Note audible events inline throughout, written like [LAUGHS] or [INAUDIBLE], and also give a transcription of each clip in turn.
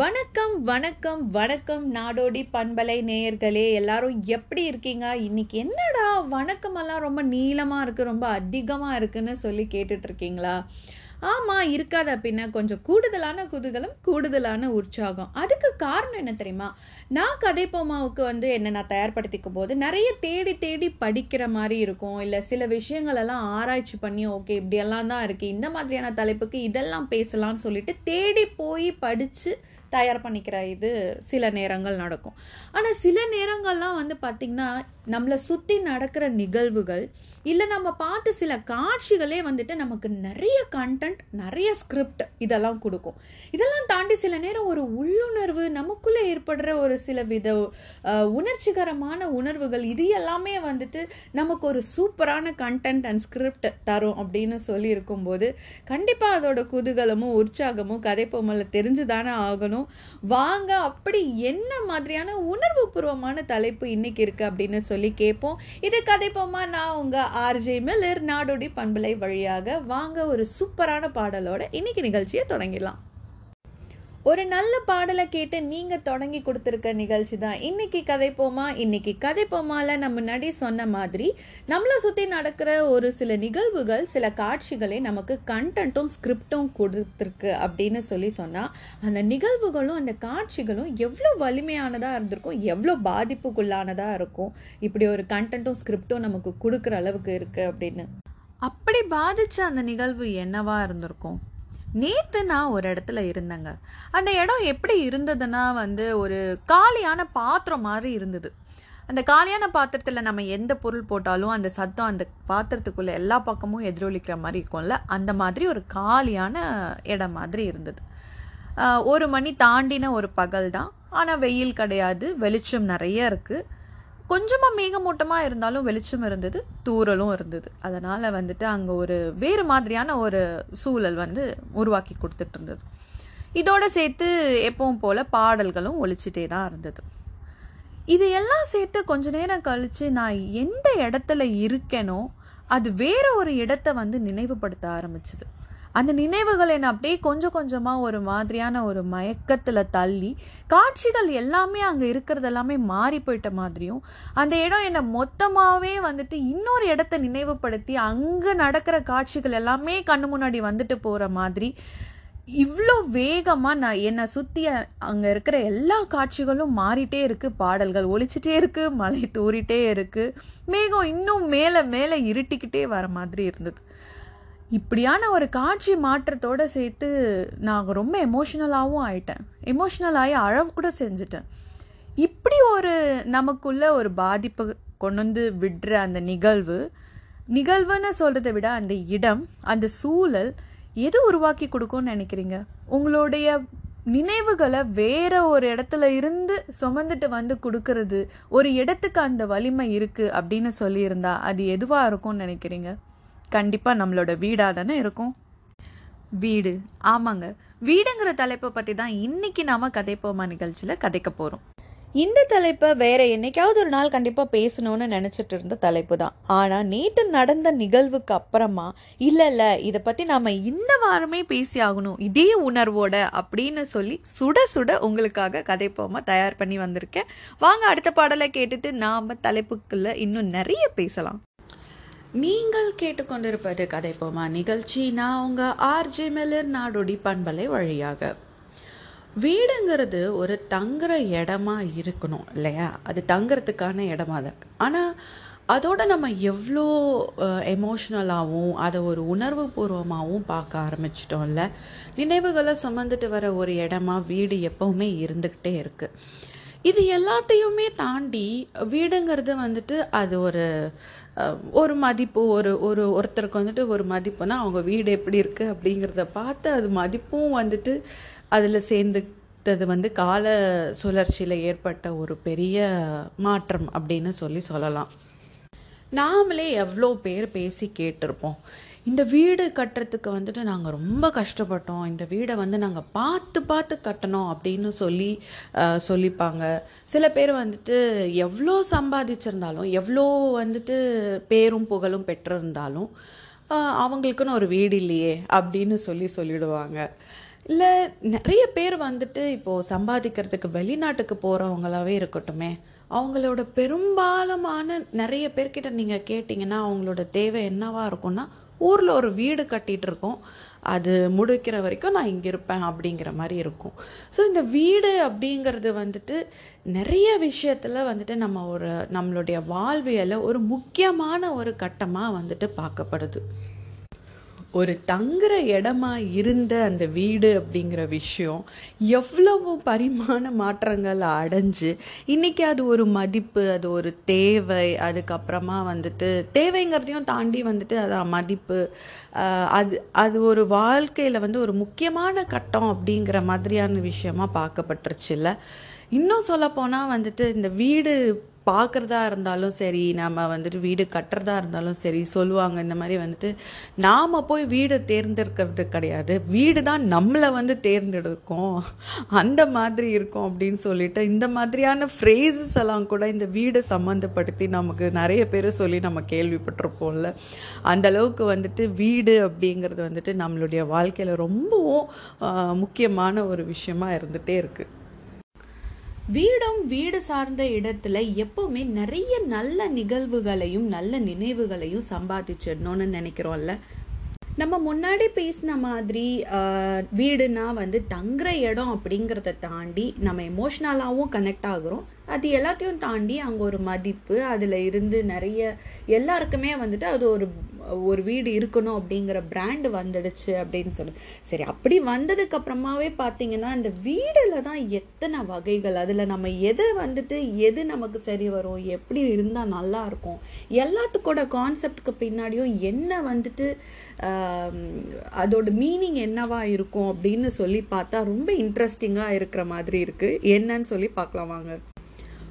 வணக்கம் வணக்கம் வணக்கம் நாடோடி பண்பலை நேயர்களே. எல்லாரும் எப்படி இருக்கீங்க? இன்னைக்கு என்னடா வணக்கமெல்லாம் ரொம்ப நீளமாக இருக்குது ரொம்ப அதிகமாக இருக்குன்னு சொல்லி கேட்டுட்ருக்கீங்களா? ஆமாம் இருக்காத பின்ன கொஞ்சம் கூடுதலான குதூகலம் கூடுதலான உற்சாகம். அதுக்கு காரணம் என்ன தெரியுமா? நான் கதை போமாவுக்கு வந்து என்ன நான் தயார்படுத்திக்கும் போது நிறைய தேடி தேடி படிக்கிற மாதிரி இருக்கும். இல்லை சில விஷயங்களெல்லாம் ஆராய்ச்சி பண்ணி ஓகே இப்படியெல்லாம் தான் இருக்குது இந்த மாதிரியான தலைப்புக்கு இதெல்லாம் பேசலாம்னு சொல்லிட்டு தேடி போய் படித்து தயார் பண்ணிக்கிற இது சில நேரங்கள் நடக்கும். ஆனால் சில நேரங்கள்லாம் வந்து பார்த்திங்கன்னா நம்மளை சுற்றி நடக்கிற நிகழ்வுகள் இல்லை நம்ம பார்த்த சில காட்சிகளே வந்துட்டு நமக்கு நிறைய கண்டென்ட் நிறைய ஸ்கிரிப்ட் இதெல்லாம் கொடுக்கும். இதெல்லாம் தாண்டி சில நேரம் ஒரு உள்ளுணர்வு நமக்குள்ளே ஏற்படுற ஒரு சில வித உணர்ச்சிகரமான உணர்வுகள் இது எல்லாமே வந்துட்டு நமக்கு ஒரு சூப்பரான கண்டென்ட் அண்ட் ஸ்கிரிப்ட் தரும் அப்படின்னு சொல்லியிருக்கும் போது கண்டிப்பாக அதோட குதூகலமும் உற்சாகமும் கதை தெரிஞ்சு தானே ஆகணும். வாங்க அப்படி என்ன மாதிரியான உணர்வு பூர்வமான தலைப்பு இன்னைக்கு இருக்கு அப்படின்னு சொல்லி கேட்போம். இது கதை நான் உங்க ஆர்ஜே மில்லர் நாடோடி பண்பலை வழியாக. வாங்க ஒரு சூப்பரான பாடலோட இன்னைக்கு நிகழ்ச்சியை தொடங்கிடலாம். ஒரு நல்ல பாடலை கேட்டு நீங்கள் தொடங்கி கொடுத்துருக்க நிகழ்ச்சி தான். இன்னைக்கு கதைப்போமா இன்னைக்கு கதைப்போமால நம்ம நடி சொன்ன மாதிரி நம்மளை சுற்றி நடக்கிற ஒரு சில நிகழ்வுகள் சில காட்சிகளை நமக்கு கண்டென்ட்டும் ஸ்கிரிப்டும் கொடுத்துருக்கு அப்படின்னு சொல்லி சொன்னால் அந்த நிகழ்வுகளும் அந்த காட்சிகளும் எவ்வளோ வலிமையானதாக இருந்திருக்கும் எவ்வளோ பாதிப்புக்குள்ளானதாக இருக்கும் இப்படி ஒரு கண்டென்ட்டும் ஸ்கிரிப்டும் நமக்கு கொடுக்குற அளவுக்கு இருக்குது அப்படின்னு. அப்படி பாதித்த அந்த நிகழ்வு என்னவாக இருந்திருக்கும்? நேற்று நான் ஒரு இடத்துல இருந்தேங்க. அந்த இடம் எப்படி இருந்ததுன்னா வந்து ஒரு காலியான பாத்திரம் மாதிரி இருந்தது. அந்த காலியான பாத்திரத்தில் நம்ம எந்த பொருள் போட்டாலும் அந்த சத்தம் அந்த பாத்திரத்துக்குள்ளே எல்லா பக்கமும் எதிரொலிக்கிற மாதிரி இருக்கும்ல அந்த மாதிரி ஒரு காலியான இடம் மாதிரி இருந்தது. ஒரு மணி தாண்டின ஒரு பகல் தான் ஆனால் வெயில் கிடையாது வெளிச்சம் நிறைய இருக்குது கொஞ்சமாக மேகமூட்டமாக இருந்தாலும் வெளிச்சம் இருந்தது தூரலும் இருந்தது. அதனால் வந்துட்டு அங்கே ஒரு வேறு மாதிரியான ஒரு சூழல் வந்து உருவாக்கி கொடுத்துட்டு இருந்தது. இதோட சேர்த்து எப்பவும் போல் பாடல்களும் ஒழிச்சிட்டே தான் இருந்தது. இது எல்லாம் சேர்த்து கொஞ்ச நேரம் கழித்து நான் எந்த இடத்துல இருக்கேனோ அது வேற ஒரு இடத்த வந்து நினைவுபடுத்த ஆரம்பிச்சுது. அந்த நினைவுகள் என்னை அப்படியே கொஞ்சம் கொஞ்சமாக ஒரு மாதிரியான ஒரு மயக்கத்தில் தள்ளி காட்சிகள் எல்லாமே அங்கே இருக்கிறது எல்லாமே மாறி போயிட்ட மாதிரியும் அந்த இடம் என்னை மொத்தமாகவே வந்துட்டு இன்னொரு இடத்த நினைவுபடுத்தி அங்கே நடக்கிற காட்சிகள் எல்லாமே கண்ணு முன்னாடி வந்துட்டு போகிற மாதிரி இவ்வளோ வேகமாக நான் என்னை சுற்றி அங்கே இருக்கிற எல்லா காட்சிகளும் மாறிட்டே இருக்குது பாடல்கள் ஒழிச்சிட்டே இருக்குது மழை தூறிட்டே இருக்குது மேகம் இன்னும் மேலே மேலே இருட்டிக்கிட்டே வர மாதிரி இருந்தது. இப்படியான ஒரு காட்சி மாற்றத்தோடு சேர்த்து நான் ரொம்ப எமோஷ்னலாகவும் ஆயிட்டேன். எமோஷ்னல் ஆகி அழவு கூட செஞ்சுட்டேன். இப்படி ஒரு நமக்குள்ள ஒரு பாதிப்பு கொண்டு வந்து விடுற அந்த நிகழ்வு நிகழ்வுன்னு சொல்கிறத விட அந்த இடம் அந்த சூழல் எது உருவாக்கி கொடுக்கும்னு நினைக்கிறீங்க? உங்களுடைய நினைவுகளை வேற ஒரு இடத்துல இருந்து சுமந்துட்டு வந்து கொடுக்கறது ஒரு இடத்துக்கு அந்த வலிமை இருக்குது அப்படின்னு சொல்லியிருந்தா அது எதுவாக இருக்கும்னு நினைக்கிறீங்க? கண்டிப்பாக நம்மளோட வீடாக தானே இருக்கும். வீடு. ஆமாங்க. வீடுங்கிற தலைப்பை பற்றி தான் இன்னைக்கு நாம கதைப்போமா நிகழ்ச்சியில் கதைக்க போகிறோம் இந்த தலைப்பை வேற என்னைக்காவது ஒரு நாள் கண்டிப்பாக பேசணும்னு நினச்சிட்டு இருந்த தலைப்பு தான். ஆனால் நேற்று நடந்த நிகழ்வுக்கு அப்புறமா இல்லை இல்லை இதை பற்றி நாம் இந்த வாரமே பேசி ஆகணும். இதே உணர்வோட அப்படின்னு சொல்லி சுட சுட உங்களுக்காக கதைப்போமா தயார் பண்ணி வந்திருக்கேன். வாங்க அடுத்த பாடலை கேட்டுட்டு நாம் தலைப்புக்குள்ளே இன்னும் நிறைய பேசலாம். நீங்கள் கேட்டுக்கொண்டிருப்பது கதைப்போமா நிகழ்ச்சி. நான் உங்கள் ஆர்ஜே மெல்லர் நாடோடி பண்பலை வழியாக. வீடுங்கிறது ஒரு தங்குற இடமா இருக்கணும் இல்லையா? அது தங்குறதுக்கான இடமா தான் ஆனால் அதோட நம்ம எவ்வளோ எமோஷ்னலாகவும் அதை ஒரு உணர்வு பூர்வமாகவும் பார்க்க ஆரம்பிச்சிட்டோம்ல நினைவுகளை சுமந்துட்டு வர ஒரு இடமா வீடு எப்பவுமே இருந்துக்கிட்டே இருக்குது இது எல்லாத்தையுமே தாண்டி வீடுங்கிறது வந்துட்டு அது ஒரு ஒரு மதிப்பு ஒரு ஒரு ஒருத்தருக்கு வந்துட்டு ஒரு மதிப்புனா அவங்க வீடு எப்படி இருக்குது அப்படிங்கிறத பார்த்து அது மதிப்பும் வந்துட்டு அதில் சேர்ந்துட்டது வந்து கால சுழற்சியில் ஏற்பட்ட ஒரு பெரிய மாற்றம் அப்படின்னு சொல்லி சொல்லலாம். நாமளே எவ்வளோ பேர் பேசி கேட்டிருப்போம். இந்த வீடு கட்டுறதுக்கு வந்துட்டு நாங்கள் ரொம்ப கஷ்டப்பட்டோம். இந்த வீடை வந்து நாங்கள் பார்த்து பார்த்து கட்டணும் அப்படின்னு சொல்லி சொல்லிப்பாங்க. சில பேர் வந்துட்டு எவ்வளோ சம்பாதிச்சிருந்தாலும் எவ்வளோ வந்துட்டு பேரும் புகழும் பெற்றிருந்தாலும் அவங்களுக்குன்னு ஒரு வீடு இல்லையே அப்படின்னு சொல்லி சொல்லிடுவாங்க. இல்லை நிறைய பேர் வந்துட்டு இப்போது சம்பாதிக்கிறதுக்கு வெளிநாட்டுக்கு போகிறவங்களாவே இருக்கட்டுமே அவங்களோட பெரும்பாலுமான நிறைய பேர்கிட்ட நீங்கள் கேட்டிங்கன்னா அவங்களோட தேவை என்னவாக இருக்கும்னா ஊரில் ஒரு வீடு கட்டிகிட்டு இருக்கோம் அது முடிக்கிற வரைக்கும் நான் இங்கே இருப்பேன் அப்படிங்கிற மாதிரி இருக்கும். ஸோ இந்த வீடு அப்படிங்கிறது வந்துட்டு நிறைய விஷயத்தில் வந்துட்டு நம்ம ஒரு நம்மளுடைய வாழ்வியலை ஒரு முக்கியமான ஒரு கட்டமாக வந்துட்டு பார்க்கப்படுது. ஒரு தங்குற இடமா இருந்த அந்த வீடு அப்படிங்கிற விஷயம் எவ்வளவு பரிமாண மாற்றங்கள் அடைஞ்சு இன்றைக்கி அது ஒரு மதிப்பு அது ஒரு தேவை அதுக்கப்புறமா வந்துட்டு தேவைங்கிறதையும் தாண்டி வந்துட்டு அது மதிப்பு. அது அது ஒரு வாழ்க்கையில் வந்து ஒரு முக்கியமான கட்டம் அப்படிங்கிற மாதிரியான விஷயமா பார்க்கப்பட்டுருச்சுல்ல இன்னும் சொல்லப்போனால் வந்துட்டு இந்த வீடு பார்க்குறதா இருந்தாலும் சரி நம்ம வந்துட்டு வீடு கட்டுறதா இருந்தாலும் சரி சொல்லுவாங்க இந்த மாதிரி வந்துட்டு நாம் போய் வீடு தேர்ந்தெடுக்கிறது கிடையாது. வீடு தான் நம்மளை வந்து தேர்ந்தெடுக்கும். அந்த மாதிரி இருக்கும் அப்படின்னு சொல்லிட்டு இந்த மாதிரியான ஃப்ரேசஸ் எல்லாம் கூட இந்த வீடு சம்மந்தப்படுத்தி நமக்கு நிறைய பேர் சொல்லி நம்ம கேள்விப்பட்டிருப்போம்ல. அந்த அளவுக்கு வந்துட்டு வீடு அப்படிங்கிறது வந்துட்டு நம்மளுடைய வாழ்க்கையில் ரொம்பவும் முக்கியமான ஒரு விஷயமா இருந்துகிட்டே இருக்குது வீடும் வீடு சார்ந்த இடத்துல எப்பவுமே நிறைய நல்ல நிகழ்வுகளையும் நல்ல நினைவுகளையும் சம்பாதிச்சிடணும்னு நினைக்கிறோம்ல. நம்ம முன்னாடி பேசின மாதிரி வீடுனா வந்து தங்குற இடம் அப்படிங்கிறத தாண்டி நம்ம எமோஷ்னலாகவும் கனெக்ட் ஆகுறோம். அது எல்லாத்தையும் தாண்டி அங்கே ஒரு மதிப்பு அதில் இருந்து நிறைய எல்லாருக்குமே வந்துட்டு அது ஒரு ஒரு வீடு இருக்கணும் அப்படிங்கிற பிராண்டு வந்துடுச்சு அப்படின்னு சொல்லி. சரி அப்படி வந்ததுக்கப்புறமாவே பார்த்தீங்கன்னா இந்த வீடில் தான் எத்தனை வகைகள் அதில் நம்ம எதை வந்துட்டு எது நமக்கு சரி வரும் எப்படி இருந்தால் நல்லா இருக்கும் எல்லாத்துக்கூட கான்செப்டுக்கு பின்னாடியும் என்ன வந்துட்டு அதோட மீனிங் என்னவா இருக்கும் அப்படின்னு சொல்லி பார்த்தா ரொம்ப இன்ட்ரெஸ்டிங்காக இருக்கிற மாதிரி இருக்குது என்னன்னு சொல்லி பார்க்கலாம் வாங்க.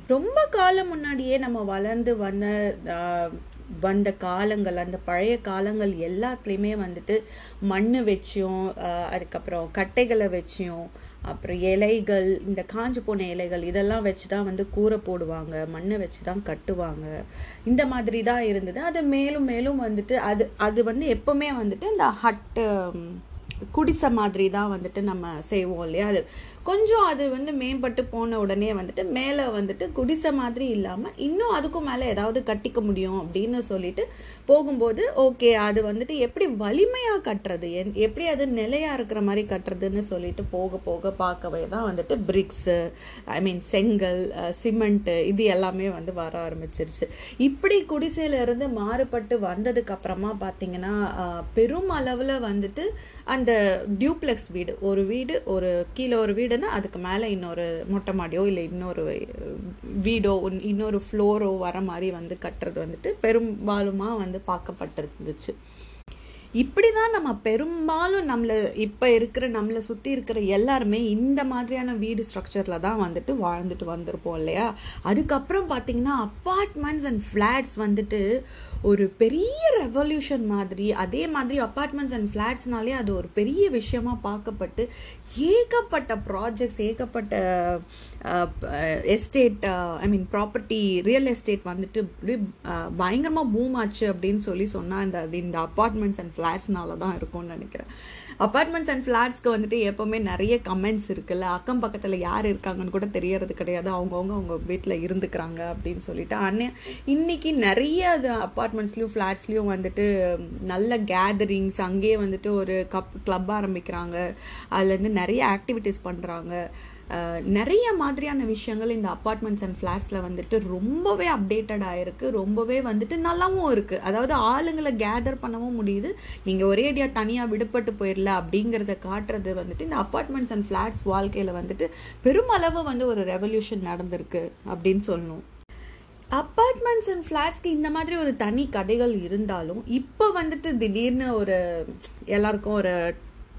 ரொம்ப காலம் முன்னாடியே நம்ம வளர்ந்து வந்த வந்த காலங்கள் அந்த பழைய காலங்கள் எல்லாத்துலேயுமே வந்துட்டு மண் வச்சியும் அதுக்கப்புறம் கட்டைகளை வச்சியும் அப்புறம் இலைகள் இந்த காஞ்சு போன இலைகள் இதெல்லாம் வச்சு தான் வந்து கூரை போடுவாங்க மண்ணை வச்சு தான் கட்டுவாங்க. இந்த மாதிரி தான் இருந்தது. அது மேலும் மேலும் வந்துட்டு அது அது வந்து எப்போவுமே வந்துட்டு இந்த ஹட்டு குடிசை மாதிரி தான் வந்துட்டு நம்ம செய்வோம் இல்லையா? அது கொஞ்சம் அது வந்து மேம்பட்டு போன உடனே வந்துட்டு மேலே வந்துட்டு குடிசை மாதிரி இல்லாமல் இன்னும் அதுக்கும் மேலே ஏதாவது கட்டிக்க முடியும் அப்படின்னு சொல்லிட்டு போகும்போது ஓகே அது வந்துட்டு எப்படி வலிமையாக கட்டுறது? என் எப்படி அது நிலையாக இருக்கிற மாதிரி கட்டுறதுன்னு சொல்லிட்டு போக போக பார்க்கவே தான் வந்துட்டு பிரிக்ஸு ஐ மீன் செங்கல் சிமெண்ட்டு இது எல்லாமே வந்து வர ஆரம்பிச்சிருச்சு. இப்படி குடிசையிலேருந்து மாறுபட்டு வந்ததுக்கப்புறமா பார்த்தீங்கன்னா பெரும் அளவில் வந்துட்டு அந்த டியூப்ளெக்ஸ் வீடு. ஒரு வீடு ஒரு கீழே ஒரு வீடுனா அதுக்கு மேலே இன்னொரு மொட்டை மாடியோ இல்லை இன்னொரு வீடோ இன்னொரு ஃப்ளோரோ வர மாதிரி வந்து கட்டுறது வந்துட்டு பெரும்பாலுமாக வந்து பார்க்கப்பட்டிருந்துச்சு. இப்படி தான் நம்ம பெரும்பாலும் நம்மளை இப்போ இருக்கிற நம்மளை சுற்றி இருக்கிற எல்லாருமே இந்த மாதிரியான வீடு ஸ்ட்ரக்சரில் தான் வந்துட்டு வாழ்ந்துட்டு வந்திருப்போம் இல்லையா? அதுக்கப்புறம் பார்த்தீங்கன்னா அப்பார்ட்மெண்ட்ஸ் அண்ட் ஃப்ளாட்ஸ் வந்துட்டு ஒரு பெரிய ரெவல்யூஷன் மாதிரி அதே மாதிரி அப்பார்ட்மெண்ட்ஸ் அண்ட் ஃப்ளாட்ஸ்னாலே அது ஒரு பெரிய விஷயமா பார்க்கப்பட்டு ஏகப்பட்ட ப்ராஜெக்ட்ஸ் ஏகப்பட்ட estate I mean property real estate வந்துட்டு uh, பயங்கரமாக பூம் ஆச்சு அப்படின்னு சொல்லி சொன்னால் இந்த இந்த அப்பார்ட்மெண்ட்ஸ் அண்ட் ஃப்ளாட்ஸ்னால தான் இருக்கும்னு நினைக்கிறேன். அப்பார்ட்மெண்ட்ஸ் அண்ட் ஃப்ளாட்ஸ்க்கு வந்துட்டு எப்போவுமே நிறைய கமெண்ட்ஸ் இருக்குல்ல. அக்கம் பக்கத்தில் யார் இருக்காங்கன்னு கூட தெரியறது கிடையாது. அவங்கவுங்க அவங்க வீட்டில் இருந்துக்கிறாங்க அப்படின்னு சொல்லிட்டு. அன்னே இன்னைக்கு நிறைய அது அப்பார்ட்மெண்ட்ஸ்லேயும் ஃப்ளாட்ஸ்லேயும் வந்துட்டு நல்ல கேதரிங்ஸ் அங்கேயே வந்துட்டு ஒரு கப் கிளப் ஆரம்பிக்கிறாங்க. அதுலேருந்து நிறைய ஆக்டிவிட்டீஸ் பண்ணுறாங்க நிறைய மாதிரியான விஷயங்கள் இந்த அப்பார்ட்மெண்ட்ஸ் அண்ட் ஃப்ளாட்ஸில் வந்துட்டு ரொம்பவே அப்டேட்டட் இருக்குது ரொம்பவே வந்துட்டு நல்லாவும் இருக்குது அதாவது ஆளுங்களை கேதர் பண்ணவும் முடியுது. நீங்கள் ஒரே அடியாக தனியாக விடுபட்டு போயிடல அப்படிங்கிறத காட்டுறது வந்துட்டு இந்த அப்பார்ட்மெண்ட்ஸ் அண்ட் ஃப்ளாட்ஸ் வாழ்க்கையில் வந்துட்டு பெருமளவு வந்து ஒரு ரெவல்யூஷன் நடந்திருக்கு அப்படின்னு சொல்லணும். அப்பார்ட்மெண்ட்ஸ் அண்ட் ஃப்ளாட்ஸ்க்கு இந்த மாதிரி ஒரு தனி கதைகள் இருந்தாலும் இப்போ வந்துட்டு திடீர்னு ஒரு எல்லாருக்கும் ஒரு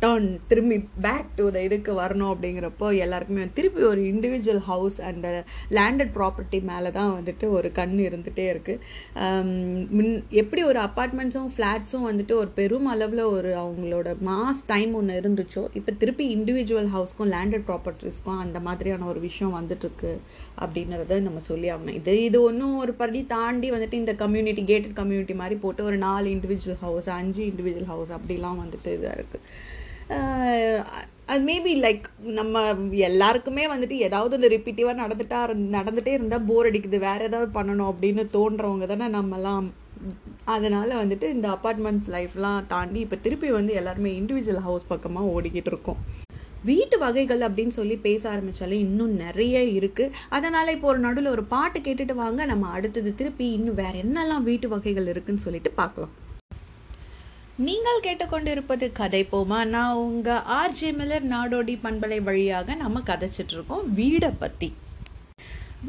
டர்ன் திரும்பி பேக் டு த இதுக்கு வரணும் அப்படிங்கிறப்போ எல்லாருக்குமே திருப்பி ஒரு individual house and landed property மேலே தான் வந்துட்டு ஒரு கண் இருந்துகிட்டே இருக்குது um, முன் எப்படி ஒரு அப்பார்ட்மெண்ட்ஸும் ஃப்ளாட்ஸும் வந்துட்டு ஒரு பெரும் அளவில் ஒரு அவங்களோட மாஸ் டைம் ஒன்று இருந்துச்சோ இப்போ திருப்பி இண்டிவிஜுவல் ஹவுஸ்க்கும் லேண்டட் ப்ராப்பர்ட்டிஸ்க்கும் அந்த மாதிரியான ஒரு விஷயம் வந்துட்டுருக்கு அப்படின்றத நம்ம சொல்லி ஆகணும். இது இது ஒன்றும் ஒரு படி தாண்டி வந்துட்டு இந்த கம்யூனிட்டி கேட்டட் கம்யூனிட்டி மாதிரி போட்டு ஒரு நாலு இண்டிவிஜுவல் ஹவுஸ் அஞ்சு இண்டிவிஜுவல் ஹவுஸ் அப்படிலாம் வந்துட்டு இதாக இருக்குது அது மேபி லைக் நம்ம எல்லாருக்குமே வந்துட்டு ஏதாவது ஒன்று ரிப்பீட்டிவாக நடந்துட்டா நடந்துகிட்டே இருந்தால் போர் அடிக்குது. வேறு ஏதாவது பண்ணணும் அப்படின்னு தோன்றவங்க தானே நம்மலாம். அதனால் வந்துட்டு இந்த அப்பார்ட்மெண்ட்ஸ் லைஃப்லாம் தாண்டி இப்போ திருப்பி வந்து எல்லாருமே இண்டிவிஜுவல் ஹவுஸ் பக்கமாக ஓடிக்கிட்டு இருக்கோம். வீட்டு வகைகள் அப்படின்னு சொல்லி பேச ஆரம்பித்தாலே இன்னும் நிறைய இருக்குது அதனால் இப்போ ஒரு நடுவில் ஒரு பாட்டு கேட்டுட்டு வாங்க. நம்ம அடுத்தது திருப்பி இன்னும் வேறு என்னெல்லாம் வீட்டு வகைகள் இருக்குதுன்னு சொல்லிட்டு பார்க்கலாம். நீங்கள் கேட்டுக்கொண்டிருப்பது கதை போமா. நான் உங்கள் ஆர்ஜே மில்லர் நாடோடி பண்பலை வழியாக நம்ம கதைச்சிட்டு இருக்கோம் வீடை பற்றி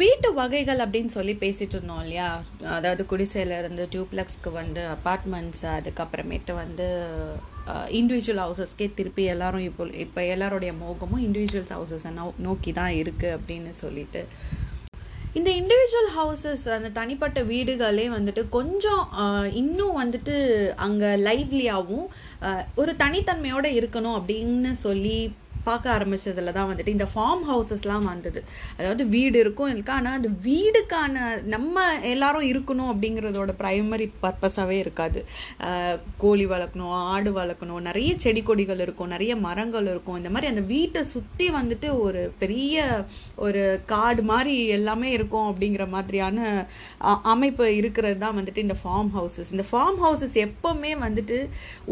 வீட்டு வகைகள் அப்படின்னு சொல்லி பேசிட்டு இருந்தோம் இல்லையா? அதாவது குடிசையில இருந்து டியூப்ளெக்ஸ்க்கு வந்து அப்பார்ட்மெண்ட்ஸ் அதுக்கப்புறமேட்டு வந்து இண்டிவிஜுவல் ஹவுசஸ்க்கே திருப்பி எல்லாரும் இப்போ இப்போ எல்லாருடைய மோகமும் இண்டிவிஜுவல்ஸ் ஹவுசஸை நோ நோக்கி தான் இருக்குது அப்படின்னு சொல்லிட்டு இந்த இண்டிவிஜுவல் ஹவுசஸ் அந்த தனிப்பட்ட வீடுகளே வந்துட்டு கொஞ்சம் இன்னும் வந்துட்டு அங்கே லைவ்லியாகவும் ஒரு தனித்தன்மையோடு இருக்கணும் அப்படின்னு சொல்லி பார்க்க ஆரம்பித்ததில் தான் வந்துட்டு இந்த ஃபார்ம் ஹவுசஸ்லாம் வந்தது. அதாவது வீடு இருக்கும் இருக்கா ஆனால் அந்த வீடுக்கான நம்ம எல்லாரும் இருக்கணும் அப்படிங்கிறதோட ப்ரைமரி பர்பஸாகவே இருக்காது. கோழி வளர்க்கணும் ஆடு வளர்க்கணும் நிறைய செடி கொடிகள் இருக்கும் நிறைய மரங்கள் இருக்கும். இந்த மாதிரி அந்த வீட்டை சுற்றி வந்துட்டு ஒரு பெரிய ஒரு காடு மாதிரி எல்லாமே இருக்கும் அப்படிங்கிற மாதிரியான அமைப்பு இருக்கிறது தான் வந்துட்டு இந்த ஃபார்ம் ஹவுசஸ் இந்த ஃபார்ம் ஹவுசஸ் எப்போவுமே வந்துட்டு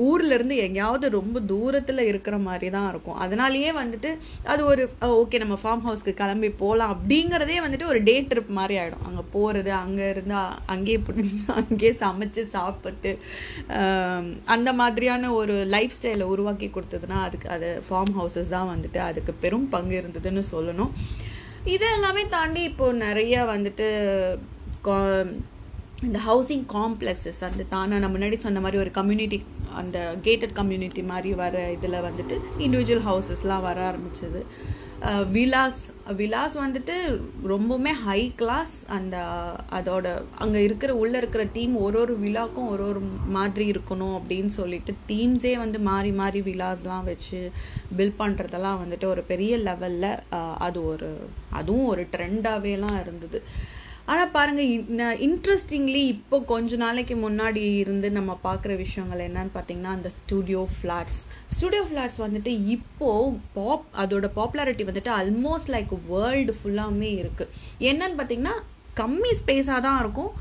ஊர்லேருந்து எங்கேயாவது ரொம்ப தூரத்தில் இருக்கிற மாதிரி தான் இருக்கும். அதனாலேயே அதனாலேயே வந்துட்டு அது ஒரு ஓகே நம்ம ஃபார்ம் ஹவுஸ்க்கு கிளம்பி போகலாம் அப்படிங்கிறதே வந்துட்டு ஒரு டே ட்ரிப் மாதிரி ஆகிடும் அங்கே போகிறது அங்கே இருந்தால் அங்கேயே பிடிச்சி [LAUGHS] அங்கேயே சமைச்சு சாப்பிட்டு அந்த மாதிரியான ஒரு லைஃப் ஸ்டைலை உருவாக்கி கொடுத்ததுன்னா அதுக்கு அது ஃபார்ம் ஹவுசஸ் தான் வந்துட்டு அதுக்கு பெரும் பங்கு இருந்ததுன்னு சொல்லணும். இது எல்லாமே தாண்டி இப்போது நிறைய வந்துட்டு இந்த ஹவுசிங் காம்ப்ளெக்ஸஸ் அந்த தானே நான் முன்னாடி சொன்ன மாதிரி ஒரு கம்யூனிட்டி அந்த கேட்டட் கம்யூனிட்டி மாதிரி வர இதில் வந்துட்டு இண்டிவிஜுவல் ஹவுசஸ்லாம் வர ஆரம்பிச்சது. விலாஸ் விலாஸ் வந்துட்டு ரொம்பவுமே ஹை கிளாஸ் அந்த அதோட அங்கே இருக்கிற உள்ளே இருக்கிற தீம் ஒரு ஒரு விழாக்கும் ஒரு ஒரு மாதிரி இருக்கணும் அப்படின்னு சொல்லிட்டு தீம்ஸே வந்து மாறி மாறி விலாஸ்லாம் வச்சு பில் பண்ணுறதெல்லாம் வந்துட்டு ஒரு பெரிய லெவலில் அது ஒரு அதுவும் ஒரு ட்ரெண்டாகவேலாம் இருந்தது. ஆனால் பாருங்கள் இன்ட்ரெஸ்டிங்லி இப்போ கொஞ்ச நாளைக்கு முன்னாடி இருந்து நம்ம பார்க்குற விஷயங்கள் என்னன்னு பார்த்தீங்கன்னா அந்த ஸ்டூடியோ ஃப்ளாட்ஸ் ஸ்டூடியோ ஃப்ளாட்ஸ் வந்துட்டு இப்போது பாப் அதோட பாப்புலாரிட்டி வந்துட்டு ஆல்மோஸ்ட் லைக் வேர்ல்டு ஃபுல்லாமே இருக்குது என்னன்னு பார்த்தீங்கன்னா கம்மி ஸ்பேஸாக தான் இருக்கும்.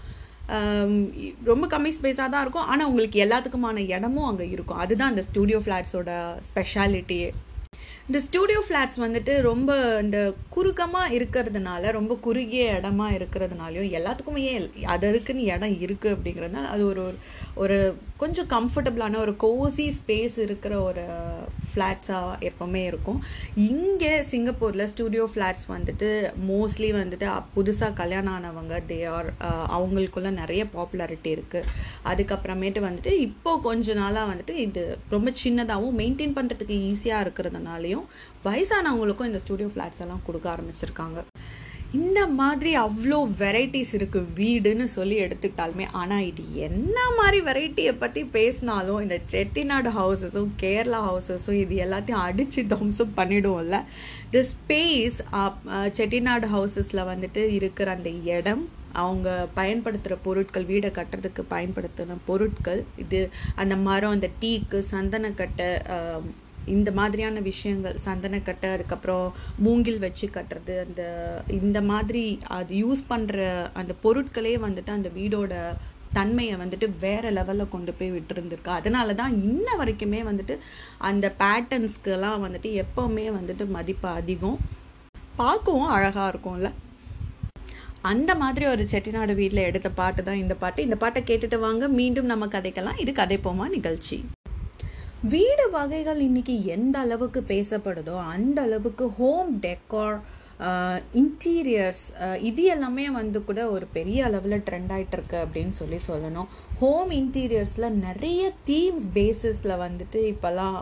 ரொம்ப கம்மி ஸ்பேஸாக தான் இருக்கும். ஆனால் உங்களுக்கு எல்லாத்துக்குமான இடமும் அங்கே இருக்கும். அதுதான் அந்த ஸ்டூடியோ ஃப்ளாட்ஸோட ஸ்பெஷாலிட்டியே இந்த ஸ்டூடியோ ஃப்ளாட்ஸ் வந்துட்டு ரொம்ப இந்த குறுக்கமாக இருக்கிறதுனால ரொம்ப குறுகிய இடமா இருக்கிறதுனாலையும் எல்லாத்துக்குமே அது அதுக்குன்னு இடம் இருக்குது அப்படிங்கிறதுனால அது ஒரு ஒரு கொஞ்சம் கம்ஃபர்டபுளான ஒரு கோசி ஸ்பேஸ் இருக்கிற ஒரு ஃப்ளாட்ஸாக எப்போவுமே இருக்கும். இங்கே சிங்கப்பூரில் ஸ்டூடியோ ஃப்ளாட்ஸ் வந்துட்டு மோஸ்ட்லி வந்துட்டு புதுசாக கல்யாணம் ஆனவங்க தே ஆர் அவங்களுக்குள்ள நிறைய பாப்புலாரிட்டி இருக்குது அதுக்கப்புறமேட்டு வந்துட்டு இப்போ கொஞ்ச நாளாக வந்துட்டு இது ரொம்ப சின்னதாகவும் மெயின்டைன் பண்ணுறதுக்கு ஈஸியாக இருக்கிறதுனாலையும் வயசானவங்களுக்கும் இந்த ஸ்டூடியோ ஃப்ளாட்ஸ் எல்லாம் கொடுக்க ஆரம்பிச்சிருக்காங்க. இந்த மாதிரி அவ்வளோ வெரைட்டிஸ் இருக்குது வீடுன்னு சொல்லி எடுத்துக்கிட்டாலுமே ஆனால் இது என்ன மாதிரி வெரைட்டியை பற்றி பேசினாலும் இந்த செட்டிநாடு ஹவுசஸும் கேரளா ஹவுசஸும் இது எல்லாத்தையும் அடித்து தம்சம் பண்ணிடுவோம்ல. த ஸ்பேஸ் செட்டிநாடு ஹவுசஸில் வந்துட்டு இருக்கிற அந்த இடம் அவங்க பயன்படுத்துகிற பொருட்கள் வீடை கட்டுறதுக்கு பயன்படுத்தின பொருட்கள் இது அந்த மரம் அந்த டீக்கு சந்தனக்கட்டை இந்த மாதிரியான விஷயங்கள் சந்தனக்கட்டை அதுக்கப்புறம் மூங்கில் வச்சு கட்டுறது அந்த இந்த மாதிரி அது யூஸ் பண்ணுற அந்த பொருட்களே வந்துட்டு அந்த வீடோட தன்மையை வந்துட்டு வேறு லெவலில் கொண்டு போய் விட்டுருந்துருக்கு. அதனால தான் இன்ன வரைக்குமே வந்துட்டு அந்த பேட்டர்ன்ஸ்க்கெல்லாம் வந்துட்டு எப்போவுமே வந்துட்டு மதிப்பு அதிகம். பார்க்கவும் அழகாக இருக்கும்ல? அந்த மாதிரி ஒரு செட்டிநாடு வீட்டில் எடுத்த பாட்டு தான் இந்த பாட்டு. இந்த பாட்டை கேட்டுட்டு வாங்க. மீண்டும் நம்ம கதைக்கலாம் இது கதைப்போமா நிகழ்ச்சி. வீடு வகைகள் இன்னைக்கு எந்த அளவுக்கு பேசப்படுதோ அந்த அளவுக்கு ஹோம் டெக்கார் இன்டீரியர்ஸ் இது எல்லாமே வந்து கூட ஒரு பெரிய அளவில் ட்ரெண்ட் ஆகிட்டுருக்கு அப்படின்னு சொல்லி சொல்லணும். ஹோம் இன்டீரியர்ஸில் நிறைய தீம்ஸ் பேஸிஸில் வந்துட்டு இப்போல்லாம்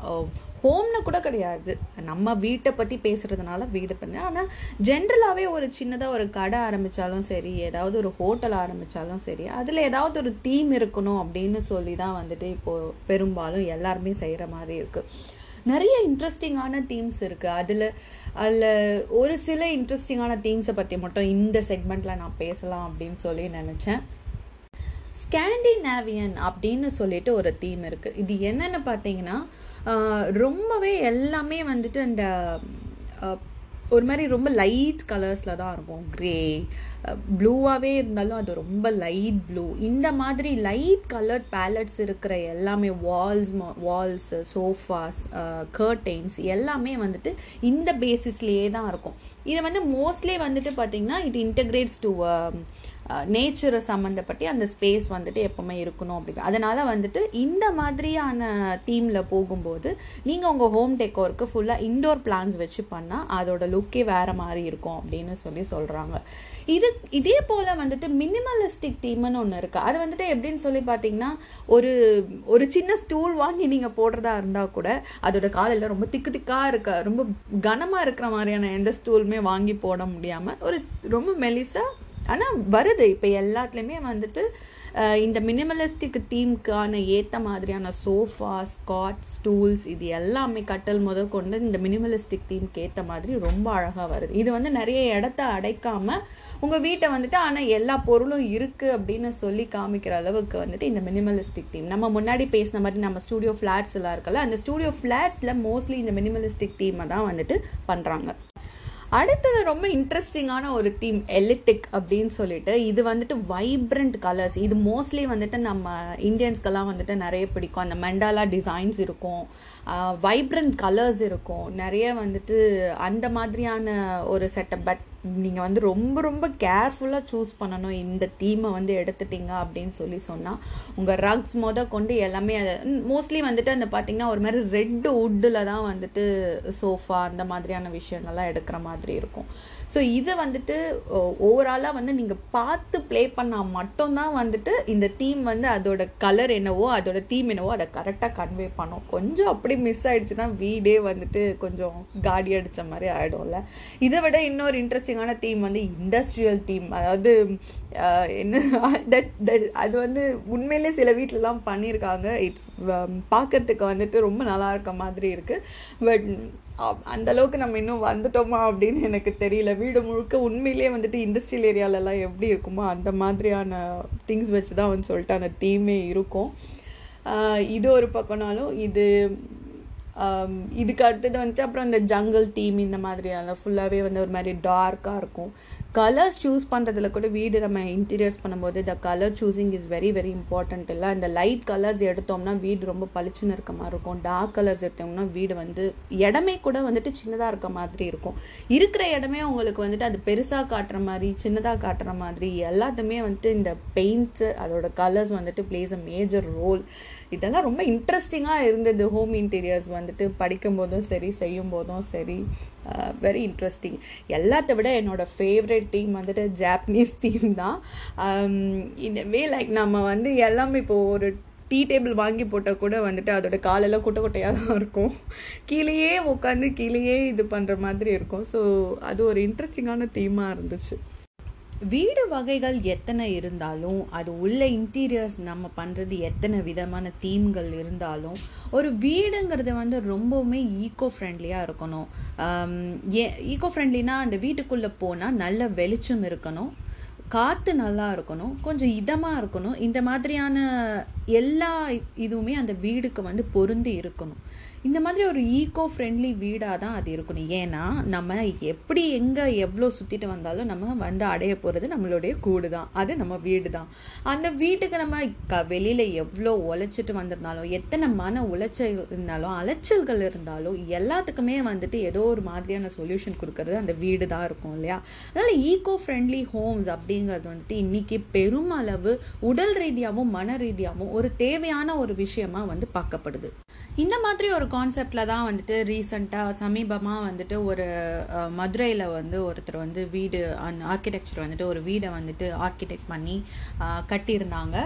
ஹோம்னு கூட கிடையாது. நம்ம வீட்டை பற்றி பேசுகிறதுனால வீடு பண்ண ஆனால் ஜென்ரலாகவே ஒரு சின்னதாக ஒரு கடை ஆரம்பித்தாலும் சரி ஏதாவது ஒரு ஹோட்டல் ஆரம்பித்தாலும் சரி அதில் ஏதாவது ஒரு தீம் இருக்கணும் அப்படின்னு சொல்லி தான் வந்துட்டு இப்போது பெரும்பாலும் எல்லாருமே செய்கிற மாதிரி இருக்குது நிறைய இன்ட்ரெஸ்டிங்கான தீம்ஸ் இருக்குது அதில் அதில் ஒரு சில இன்ட்ரெஸ்டிங்கான தீம்ஸை பற்றி மட்டும் இந்த செக்மெண்ட்டில் நான் பேசலாம் அப்படின்னு சொல்லி நினச்சேன். ஸ்கேண்டினேவியன் அப்படின்னு சொல்லிட்டு ஒரு தீம் இருக்குது இது என்னென்னு பார்த்தீங்கன்னா ரொம்பவே எல்லாமே வந்துட்டு அந்த ஒரு மாதிரி ரொம்ப லைட் கலர்ஸில் தான் இருக்கும். க்ரே ப்ளூவாகவே இருந்தாலும் அது ரொம்ப லைட் ப்ளூ இந்த மாதிரி லைட் கலர் பேலட்ஸ் இருக்கிற எல்லாமே வால்ஸ் வால்ஸ் சோஃபாஸ் கர்டைன்ஸ் எல்லாமே வந்துட்டு இந்த பேசிஸ்லேயே தான் இருக்கும். இது வந்து மோஸ்ட்லி வந்துட்டு பார்த்திங்கன்னா இட் இன்டகிரேட்ஸ் டு நேச்சரை சம்மந்தப்பட்டு அந்த ஸ்பேஸ் வந்துட்டு எப்போவுமே இருக்கணும் அப்படி அதனால் வந்துட்டு இந்த மாதிரியான தீமில் போகும்போது நீங்கள் உங்கள் ஹோம் டெக்கோருக்கு ஃபுல்லாக இன்டோர் பிளான்ஸ் வச்சு பண்ணால் அதோட லுக்கே வேறு மாதிரி இருக்கும் அப்படின்னு சொல்லி சொல்கிறாங்க இது இதே போல் வந்துட்டு மினிமலிஸ்டிக் தீம்னு ஒன்று இருக்குது அது வந்துட்டு எப்படின்னு சொல்லி பார்த்தீங்கன்னா ஒரு ஒரு சின்ன ஸ்டூல் வாங்கி நீங்கள் போடுறதா இருந்தால் கூட அதோட காலையில் ரொம்ப திக்கு திக்காக இருக்க ரொம்ப கனமாக இருக்கிற மாதிரியான எந்த ஸ்டூலுமே வாங்கி போட முடியாமல் ஒரு ரொம்ப மெலிசாக ஆனால் வருது. இப்போ எல்லாத்துலேயுமே வந்துட்டு இந்த மினிமலிஸ்டிக் தீம்க்கான ஏற்ற மாதிரியான சோஃபா ஸ்காட் ஸ்டூல்ஸ் இது எல்லாமே கட்டல் முதல் கொண்டு இந்த மினிமலிஸ்டிக் தீம்க்கு ஏற்ற மாதிரி ரொம்ப அழகாக வருது. இது வந்து நிறைய இடத்த அடைக்காமல் உங்கள் வீட்டை வந்துட்டு ஆனால் எல்லா பொருளும் இருக்குது அப்படின்னு சொல்லி காமிக்கிற அளவுக்கு வந்துட்டு இந்த மினிமலிஸ்டிக் தீம் நம்ம முன்னாடி பேசின மாதிரி நம்ம ஸ்டூடியோ ஃப்ளாட்ஸ் எல்லாம் இருக்குல்ல அந்த ஸ்டூடியோ ஃப்ளாட்ஸில் மோஸ்ட்லி இந்த மினிமலிஸ்டிக் தீமை தான் வந்துட்டு பண்ணுறாங்க அடுத்தது ரொம்ப இன்ட்ரெஸ்டிங்கான ஒரு தீம் எலிட்டிக் அப்படின்னு சொல்லிட்டு இது வந்துட்டு வைப்ரண்ட் கலர்ஸ் இது மோஸ்ட்லி வந்துட்டு நம்ம இந்தியன்ஸ்க்கெல்லாம் வந்துட்டு நிறைய பிடிக்கும். அந்த மெண்டாலா டிசைன்ஸ் இருக்கும். வைப்ரண்ட் கலர்ஸ் இருக்கும். நிறைய வந்துட்டு அந்த மாதிரியான ஒரு செட்டப் பட் நீங்கள் வந்து ரொம்ப ரொம்ப கேர்ஃபுல்லாக சூஸ் பண்ணணும். இந்த தீமை வந்து எடுத்துட்டீங்க அப்படின்னு சொல்லி சொன்னால் உங்கள் ரக்ஸ் மொத கொண்டு எல்லாமே மோஸ்ட்லி வந்துட்டு அந்த பார்த்தீங்கன்னா ஒரு மாதிரி ரெட்டு உட்டில் தான் வந்துட்டு சோஃபா அந்த மாதிரியான விஷயங்கள்லாம் எடுக்கிற மாதிரி இருக்கும். ஸோ இது வந்துட்டு ஓவராலாக வந்து நீங்கள் பார்த்து ப்ளே பண்ணால் மட்டும்தான் வந்துட்டு இந்த தீம் வந்து அதோட கலர் என்னவோ அதோட தீம் என்னவோ அதை கரெக்டாக கன்வே பண்ணும். கொஞ்சம் அப்படி மிஸ் ஆகிடுச்சுன்னா வீடே வந்துட்டு கொஞ்சம் காடி அடித்த மாதிரி ஆகிடும்ல இதை விட இன்னொரு இன்ட்ரெஸ்டிங்கான தீம் வந்து இண்டஸ்ட்ரியல் தீம் அதாவது என்ன தட் தட் அது வந்து உண்மையிலே சில வீட்டிலலாம் பண்ணியிருக்காங்க. இட்ஸ் பார்க்கறதுக்கு வந்துட்டு ரொம்ப நல்லா இருக்க மாதிரி இருக்குது பட் அந்த அளவுக்கு நம்ம இன்னும் வந்துட்டோமா அப்படின்னு எனக்கு தெரியல. வீடு முழுக்க உண்மையிலேயே வந்துட்டு இண்டஸ்ட்ரியல் ஏரியாலலாம் எப்படி இருக்குமோ அந்த மாதிரியான திங்ஸ் வச்சு தான் வந்து சொல்லிட்டு அந்த தீமே இருக்கும். இது ஒரு பக்கம்னாலும் இது இதுக்கு அடுத்தது வந்துட்டு அப்புறம் இந்த ஜங்கிள் தீம் இந்த மாதிரியான ஃபுல்லாகவே வந்து ஒரு மாதிரி டார்க்காக இருக்கும். கலர்ஸ் சூஸ் பண்ணுறதுல கூட வீடு நம்ம இன்டீரியர்ஸ் பண்ணும்போது the colour choosing is very very important இல்லை. இந்த லைட் கலர்ஸ் எடுத்தோம்னா வீடு ரொம்ப பளிச்சுன்னு இருக்க மாதிரி இருக்கும். டார்க் கலர்ஸ் எடுத்தோம்னா வீடு வந்து இடமே கூட வந்துட்டு சின்னதாக இருக்க மாதிரி இருக்கும். இருக்கிற இடமே உங்களுக்கு வந்துட்டு அது பெருசாக காட்டுற மாதிரி சின்னதாக காட்டுற மாதிரி எல்லாத்துமே வந்துட்டு இந்த பெயிண்ட்ஸு அதோட கலர்ஸ் வந்துட்டு பிளேஸ் அ மேஜர் ரோல் இதெல்லாம் ரொம்ப இன்ட்ரெஸ்டிங்காக இருந்தது. ஹோம் இன்டீரியர்ஸ் வந்துட்டு படிக்கும் போதும் சரி செய்யும் போதும் சரி. Uh, வெரி இன்ட்ரெஸ்டிங் எல்லாத்த விட என்னோடய ஃபேவரட் தீம் வந்துட்டு ஜாப்பனீஸ் தீம் தான். இந்த வே லைக் நம்ம வந்து எல்லாமே இப்போது ஒரு டீ டேபிள் வாங்கி போட்டால் கூட வந்துட்டு அதோட காலெல்லாம் குட்டை குட்டையாக தான் இருக்கும். கீழேயே உட்காந்து கீழேயே இது பண்ணுற மாதிரி இருக்கும். ஸோ அது ஒரு இன்ட்ரெஸ்டிங்கான தீமாக இருந்துச்சு. வீடு வகைகள் எத்தனை இருந்தாலும் அது உள்ள இன்டீரியர்ஸ் நம்ம பண்ணுறது எத்தனை விதமான தீம்கள் இருந்தாலும் ஒரு வீடுங்கிறது வந்து ரொம்பவுமே ஈக்கோ ஃப்ரெண்ட்லியாக இருக்கணும் ஏ ஈகோ ஃப்ரெண்ட்லினா அந்த வீட்டுக்குள்ளே போனால் நல்ல வெளிச்சம் இருக்கணும். காற்று நல்லா இருக்கணும். கொஞ்சம் இதமாக இருக்கணும். இந்த மாதிரியான எல்லா இதுவுமே அந்த வீடுக்கு வந்து பொருந்தி இருக்கணும். இந்த மாதிரி ஒரு ஈகோ ஃப்ரெண்ட்லி வீடாக தான் அது இருக்கணும். ஏன்னா நம்ம எப்படி எங்கே எவ்வளோ சுற்றிட்டு வந்தாலும் நம்ம வந்து அடைய போகிறது நம்மளுடைய கூடு தான் அது நம்ம வீடு தான் அந்த வீட்டுக்கு நம்ம க வெளியில் எவ்வளோ உழைச்சிட்டு வந்திருந்தாலும் எத்தனை மன உளைச்சல் இருந்தாலும் அலைச்சல்கள் இருந்தாலும் எல்லாத்துக்குமே வந்துட்டு ஏதோ ஒரு மாதிரியான சொல்யூஷன் கொடுக்கறது அந்த வீடு தான் இருக்கும் இல்லையா? அதனால் ஈகோ ஃப்ரெண்ட்லி ஹோம்ஸ் அப்படிங்கிறது வந்துட்டு இன்னைக்கு பெருமளவு உடல் ரீதியாகவும் மன ரீதியாகவும் ஒரு தேவையான ஒரு விஷயமா வந்து பார்க்கப்படுது. இந்த மாதிரி ஒரு கான்செப்டில் தான் வந்துட்டு ரீசண்டாக சமீபமாக வந்துட்டு ஒரு மதுரையில் வந்து ஒருத்தர் வந்து வீடு அந் ஆர்கிடெக்சர் வந்துட்டு ஒரு வீடை வந்துட்டு ஆர்கிடெக்ட் பண்ணி கட்டியிருந்தாங்க.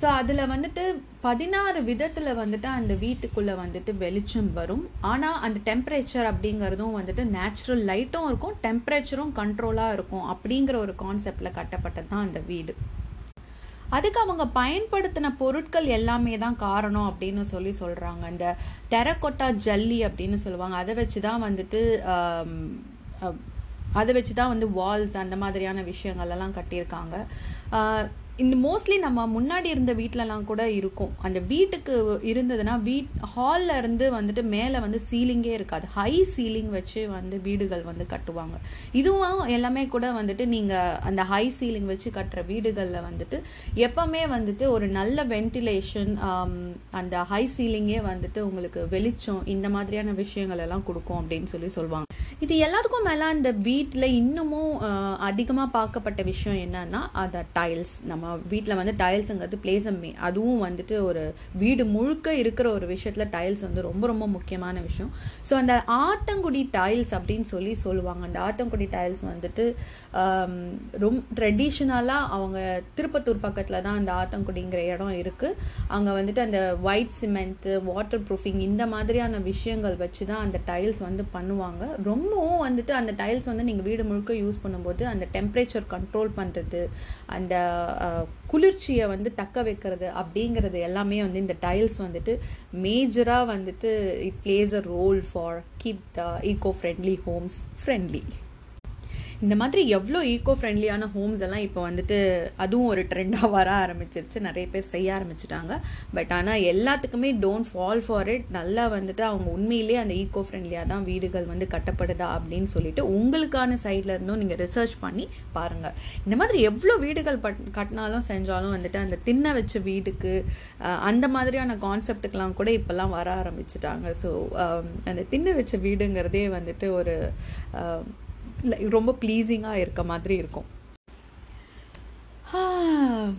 ஸோ அதில் வந்துட்டு பதினாறு விதத்தில் வந்துட்டு அந்த வீட்டுக்குள்ளே வந்துட்டு வெளிச்சம் வரும். ஆனால் அந்த டெம்பரேச்சர் அப்படிங்கிறதும் வந்துட்டு நேச்சுரல் லைட்டும் இருக்கும் டெம்பரேச்சரும் கண்ட்ரோலாக இருக்கும் அப்படிங்கிற ஒரு கான்செப்டில் கட்டப்பட்டது தான் அந்த வீடு. அதுக்கு அவங்க பயன்படுத்தின பொருட்கள் எல்லாமே தான் காரணம் அப்படின்னு சொல்லி சொல்கிறாங்க இந்த டெரக்கொட்டா ஜல்லி அப்படின்னு சொல்லுவாங்க. அதை வச்சு தான் வந்துட்டு அதை வச்சு தான் வந்து வால்ஸ் அந்த மாதிரியான விஷயங்கள் எல்லாம் கட்டியிருக்காங்க இந்த மோஸ்ட்லி நம்ம முன்னாடி இருந்த வீட்டிலலாம் கூட இருக்கும். அந்த வீட்டுக்கு இருந்ததுன்னா வீட் ஹாலில் இருந்து வந்துட்டு மேலே வந்து சீலிங்கே இருக்காது. ஹை சீலிங் வச்சு வந்து வீடுகள் வந்து கட்டுவாங்க. இதுவும் எல்லாமே கூட வந்துட்டு நீங்கள் அந்த ஹை சீலிங் வச்சு கட்டுற வீடுகளில் வந்துட்டு எப்பவுமே வந்துட்டு ஒரு நல்ல வென்டிலேஷன் um, அந்த ஹை சீலிங்கே வந்துட்டு உங்களுக்கு வெளிச்சம் இந்த மாதிரியான விஷயங்கள் எல்லாம் கொடுக்கும் அப்படின்னு சொல்லி சொல்லுவாங்க. இது எல்லாத்துக்கும் மேலே அந்த வீட்டில் இன்னமும் அதிகமாக பார்க்கப்பட்ட விஷயம் என்னன்னா அந்த டைல்ஸ் நம்ம வீட்டில் வந்து டைல்ஸுங்கிறது பிளேஸ் மே அதுவும் வந்துட்டு ஒரு வீடு முழுக்க இருக்கிற ஒரு விஷயத்தில் டைல்ஸ் வந்து ரொம்ப ரொம்ப முக்கியமான விஷயம். ஸோ அந்த ஆத்தங்குடி டைல்ஸ் அப்படின்னு சொல்லி சொல்லுவாங்க. அந்த ஆத்தங்குடி டைல்ஸ் வந்துட்டு um, ரொம்ப ட்ரெடிஷ்னலாக அவங்க திருப்பத்தூர் பக்கத்தில் தான் அந்த ஆத்தங்குடிங்கிற இடம் இருக்குது அங்கே வந்துட்டு அந்த ஒயிட் சிமெண்ட்டு வாட்டர் ப்ரூஃபிங் இந்த மாதிரியான விஷயங்கள் வச்சு தான் அந்த டைல்ஸ் வந்து பண்ணுவாங்க. ரொம்பவும் வந்துட்டு அந்த டைல்ஸ் வந்து நீங்கள் வீடு முழுக்க யூஸ் பண்ணும்போது அந்த டெம்பரேச்சர் கண்ட்ரோல் பண்ணுறது அந்த குளிர்ச்சியை வந்து தக்க வைக்கிறது அப்படிங்கிறது எல்லாமே வந்து இந்த டைல்ஸ் வந்துட்டு மேஜராக வந்துட்டு it plays a role for keep the eco friendly homes friendly இந்த மாதிரி எவ்வளோ ஈக்கோ ஃப்ரெண்ட்லியான ஹோம்ஸ் எல்லாம் இப்போ வந்துட்டு அதுவும் ஒரு ட்ரெண்டாக வர ஆரம்பிச்சிருச்சு. நிறைய பேர் செய்ய ஆரம்பிச்சிட்டாங்க. பட் ஆனால் எல்லாத்துக்குமே டோன்ட் ஃபால் ஃபார் இட் நல்லா வந்துட்டு அவங்க உண்மையிலேயே அந்த ஈக்கோ ஃப்ரெண்ட்லியாக தான் வீடுகள் வந்து கட்டப்படுதா அப்படின்னு சொல்லிட்டு உங்களுக்கான சைடில் இருந்தும் நீங்கள் ரிசர்ச் பண்ணி பாருங்கள் இந்த மாதிரி எவ்வளோ வீடுகள் பட் கட்டினாலும் செஞ்சாலும் வந்துட்டு அந்த தின்ன வச்ச வீடுக்கு அந்த மாதிரியான கான்செப்டுக்கெலாம் கூட இப்போல்லாம் வர ஆரம்பிச்சிட்டாங்க. ஸோ அந்த தின்ன வச்ச வீடுங்கிறதே வந்துட்டு ஒரு ரொம்ப ப்ளீஸிங்காக இருக்க மாதிரி இருக்கும்.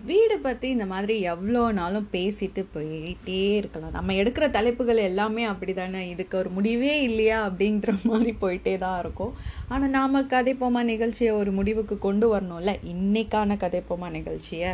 வீடு பற்றி இந்த மாதிரி எவ்வளோ நாளும் பேசிட்டு போயிட்டே இருக்கலாம். நம்ம எடுக்கிற தலைப்புகள் எல்லாமே அப்படி தானே இதுக்கு ஒரு முடிவே இல்லையா அப்படின்ற மாதிரி போயிட்டே தான் இருக்கும். ஆனால் நாம் கதைப்போமா நிகழ்ச்சியை ஒரு முடிவுக்கு கொண்டு வரணும்ல? இன்னைக்கான கதைப்போமா நிகழ்ச்சியை?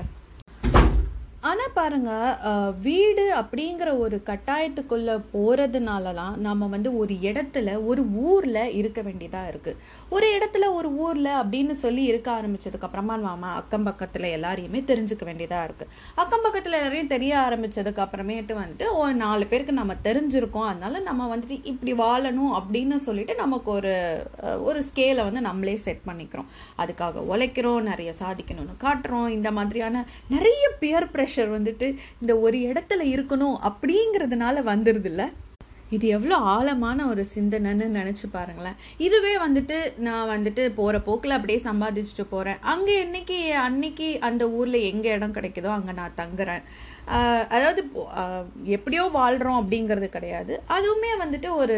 ஆனால் பாருங்கள் வீடு அப்படிங்கிற ஒரு கட்டாயத்துக்குள்ளே போகிறதுனால தான் நம்ம வந்து ஒரு இடத்துல ஒரு ஊரில் இருக்க வேண்டியதாக இருக்குது ஒரு இடத்துல ஒரு ஊரில் அப்படின்னு சொல்லி இருக்க ஆரம்பித்ததுக்கப்புறமா மாமா அக்கம் பக்கத்தில் எல்லாரையுமே தெரிஞ்சுக்க வேண்டியதாக இருக்குது அக்கம் பக்கத்தில் எல்லாரையும் தெரிய ஆரம்பித்ததுக்கு அப்புறமேட்டு வந்துட்டு ஒரு நாலு பேருக்கு நம்ம தெரிஞ்சிருக்கோம். அதனால நம்ம வந்துட்டு இப்படி வாழணும் அப்படின்னு சொல்லிட்டு நமக்கு ஒரு ஒரு ஸ்கேலை வந்து நம்மளே செட் பண்ணிக்கிறோம். அதுக்காக உழைக்கிறோம் நிறைய சாதிக்கணும்னு காட்டுறோம். இந்த மாதிரியான நிறைய பியர் ப்ரெஷர் ப்ரெஷர் வந்துட்டு இந்த ஒரு இடத்துல இருக்கணும் அப்படிங்கிறதுனால வந்துடுது இல்லை இது எவ்வளோ ஆழமான ஒரு சிந்தனைன்னு நினச்சி பாருங்களேன். இதுவே வந்துட்டு நான் வந்துட்டு போகிற போக்கில் அப்படியே சம்பாதிச்சுட்டு போகிறேன் அங்கே என்னைக்கு அன்னைக்கு அந்த ஊரில் எங்கே இடம் கிடைக்குதோ அங்கே நான் தங்குறேன். அதாவது எப்படியோ வாழ்கிறோம் அப்படிங்கிறது கிடையாது. அதுவுமே வந்துட்டு ஒரு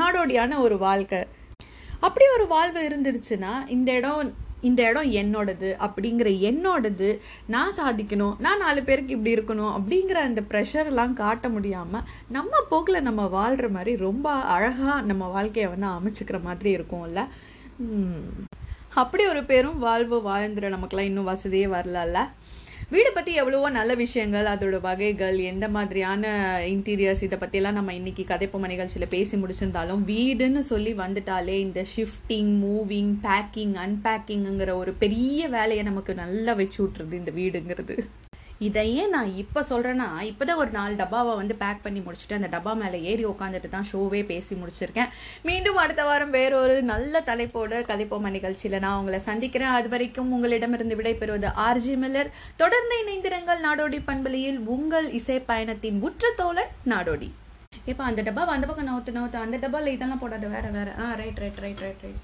நாடோடியான ஒரு வாழ்க்கை. அப்படி ஒரு வாழ்வு இருந்துடுச்சுன்னா இந்த இடம் இந்த இடம் என்னோடது அப்படிங்கிற என்னோடது நான் சாதிக்கணும் நான் நாலு பேருக்கு இப்படி இருக்கணும் அப்படிங்கிற அந்த ப்ரெஷர்லாம் காட்ட முடியாமல் நம்ம போக்கில் நம்ம வாழ்கிற மாதிரி ரொம்ப அழகாக நம்ம வாழ்க்கையை வந்து அமைச்சுக்கிற மாதிரி இருக்கும்ல. அப்படி ஒரு பேரும் வாழ்வு வாழ்ந்துட நமக்குலாம் இன்னும் வசதியே வரலல்ல. வீடை பற்றி எவ்வளவோ நல்ல விஷயங்கள் அதோட வகைகள் எந்த மாதிரியான இன்டீரியர்ஸ் இதை பற்றியெல்லாம் நம்ம இன்னைக்கு கதைப்பொம்மை நிகழ்ச்சியில் பேசி முடிச்சிருந்தாலும் வீடுன்னு சொல்லி வந்துட்டாலே இந்த ஷிஃப்டிங் மூவிங் பேக்கிங் அன்பேக்கிங்குங்கிற ஒரு பெரிய வேலையை நமக்கு நல்லா வச்சு விட்ருது இந்த வீடுங்கிறது. இதையே நான் இப்போ சொல்கிறேன்னா இப்போ தான் ஒரு நாலு டப்பாவை வந்து பேக் பண்ணி முடிச்சுட்டு அந்த டப்பா மேலே ஏறி உட்காந்துட்டு தான் ஷோவே பேசி முடிச்சிருக்கேன். மீண்டும் அடுத்த வாரம் வேறொரு நல்ல தலைப்போடு கதைப்போம நிகழ்ச்சியில் நான் உங்களை சந்திக்கிறேன். அது வரைக்கும் உங்களிடமிருந்து விடைபெறுவது ஆர்ஜி மில்லர். தொடர்ந்து இணைந்திருங்கள். நாடோடி பண்பலியில் உங்கள் இசை பயணத்தின் உற்ற தோழன் நாடோடி. இப்போ அந்த டப்பா அந்த பக்கம் நவுத்து நவுத்து அந்த டப்பாவில் இதெல்லாம் போடாத வேற வேற. ஆ right right right right right